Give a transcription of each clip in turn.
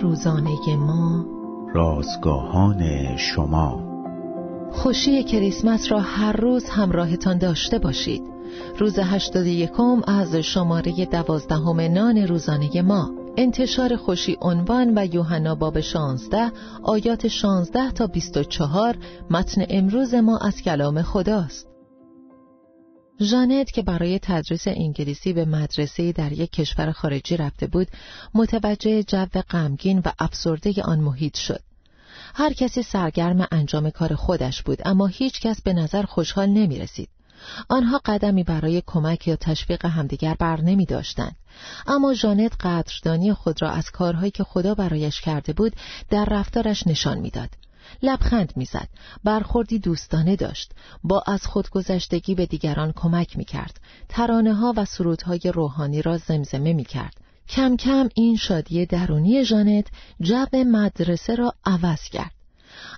روزانه ما. رازگاهان شما. خوشی کریسمس را هر روز همراهتان داشته باشید. روز هشتاد یکم از شماره دوازدهم نان روزانه ما. انتشار خوشی عنوان و یوحنا باب 16 آیات 16 تا 24 متن امروز ما از کلام خداست. ژانت که برای تدریس انگلیسی به مدرسه در یک کشور خارجی رفته بود متوجه جو غمگین و افسرده آن محیط شد هر کسی سرگرم انجام کار خودش بود اما هیچ کس به نظر خوشحال نمی رسید. آنها قدمی برای کمک یا تشویق همدیگر بر نمی داشتند. اما ژانت قدردانی خود را از کارهایی که خدا برایش کرده بود در رفتارش نشان می‌داد. لبخند می‌زد. برخوردی دوستانه داشت. با از خودگذشتگی به دیگران کمک می‌کرد. ترانه ها و سرودهای روحانی را زمزمه می‌کرد. کم کم این شادی درونی ژانت جو مدرسه را عوض کرد.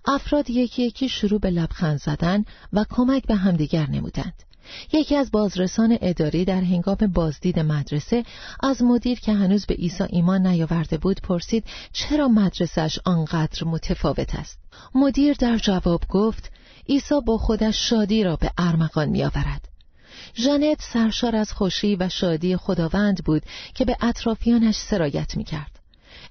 افراد یکی یکی شروع به لبخند زدن و کمک به همدیگر نمودند. یکی از بازرسان اداری در هنگام بازدید مدرسه از مدیر که هنوز به عیسی ایمان نیاورده بود پرسید چرا مدرسهش آنقدر متفاوت است مدیر در جواب گفت عیسی با خودش شادی را به ارمغان میآورد ژانت سرشار از خوشی و شادی خداوند بود که به اطرافیانش سرایت می کرد.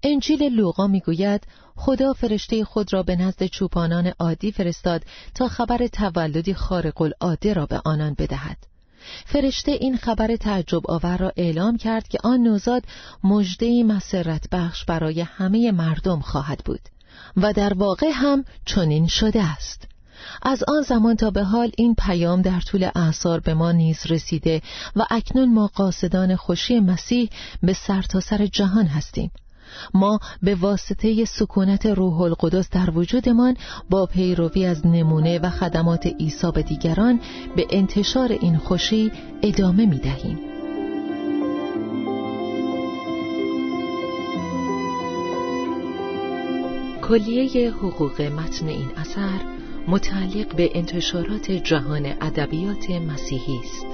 انجیل لوقا می گوید خدا فرشته خود را به نزد چوپانان عادی فرستاد تا خبر تولدی خارق العاده را به آنان بدهد. فرشته این خبر تعجب آور را اعلام کرد که آن نوزاد مژده‌ای مسرت بخش برای همه مردم خواهد بود و در واقع هم چنین شده است. از آن زمان تا به حال این پیام در طول اعثار به ما نیز رسیده و اکنون ما قاصدان خوشی مسیح به سرتاسر سر جهان هستیم ما به واسطه سکونت روح القدس در وجودمان با پیروی از نمونه و خدمات عیسی به دیگران به انتشار این خوشی ادامه می دهیم. کلیه حقوق متن این اثر متعلق به انتشارات جهان ادبیات مسیحی است.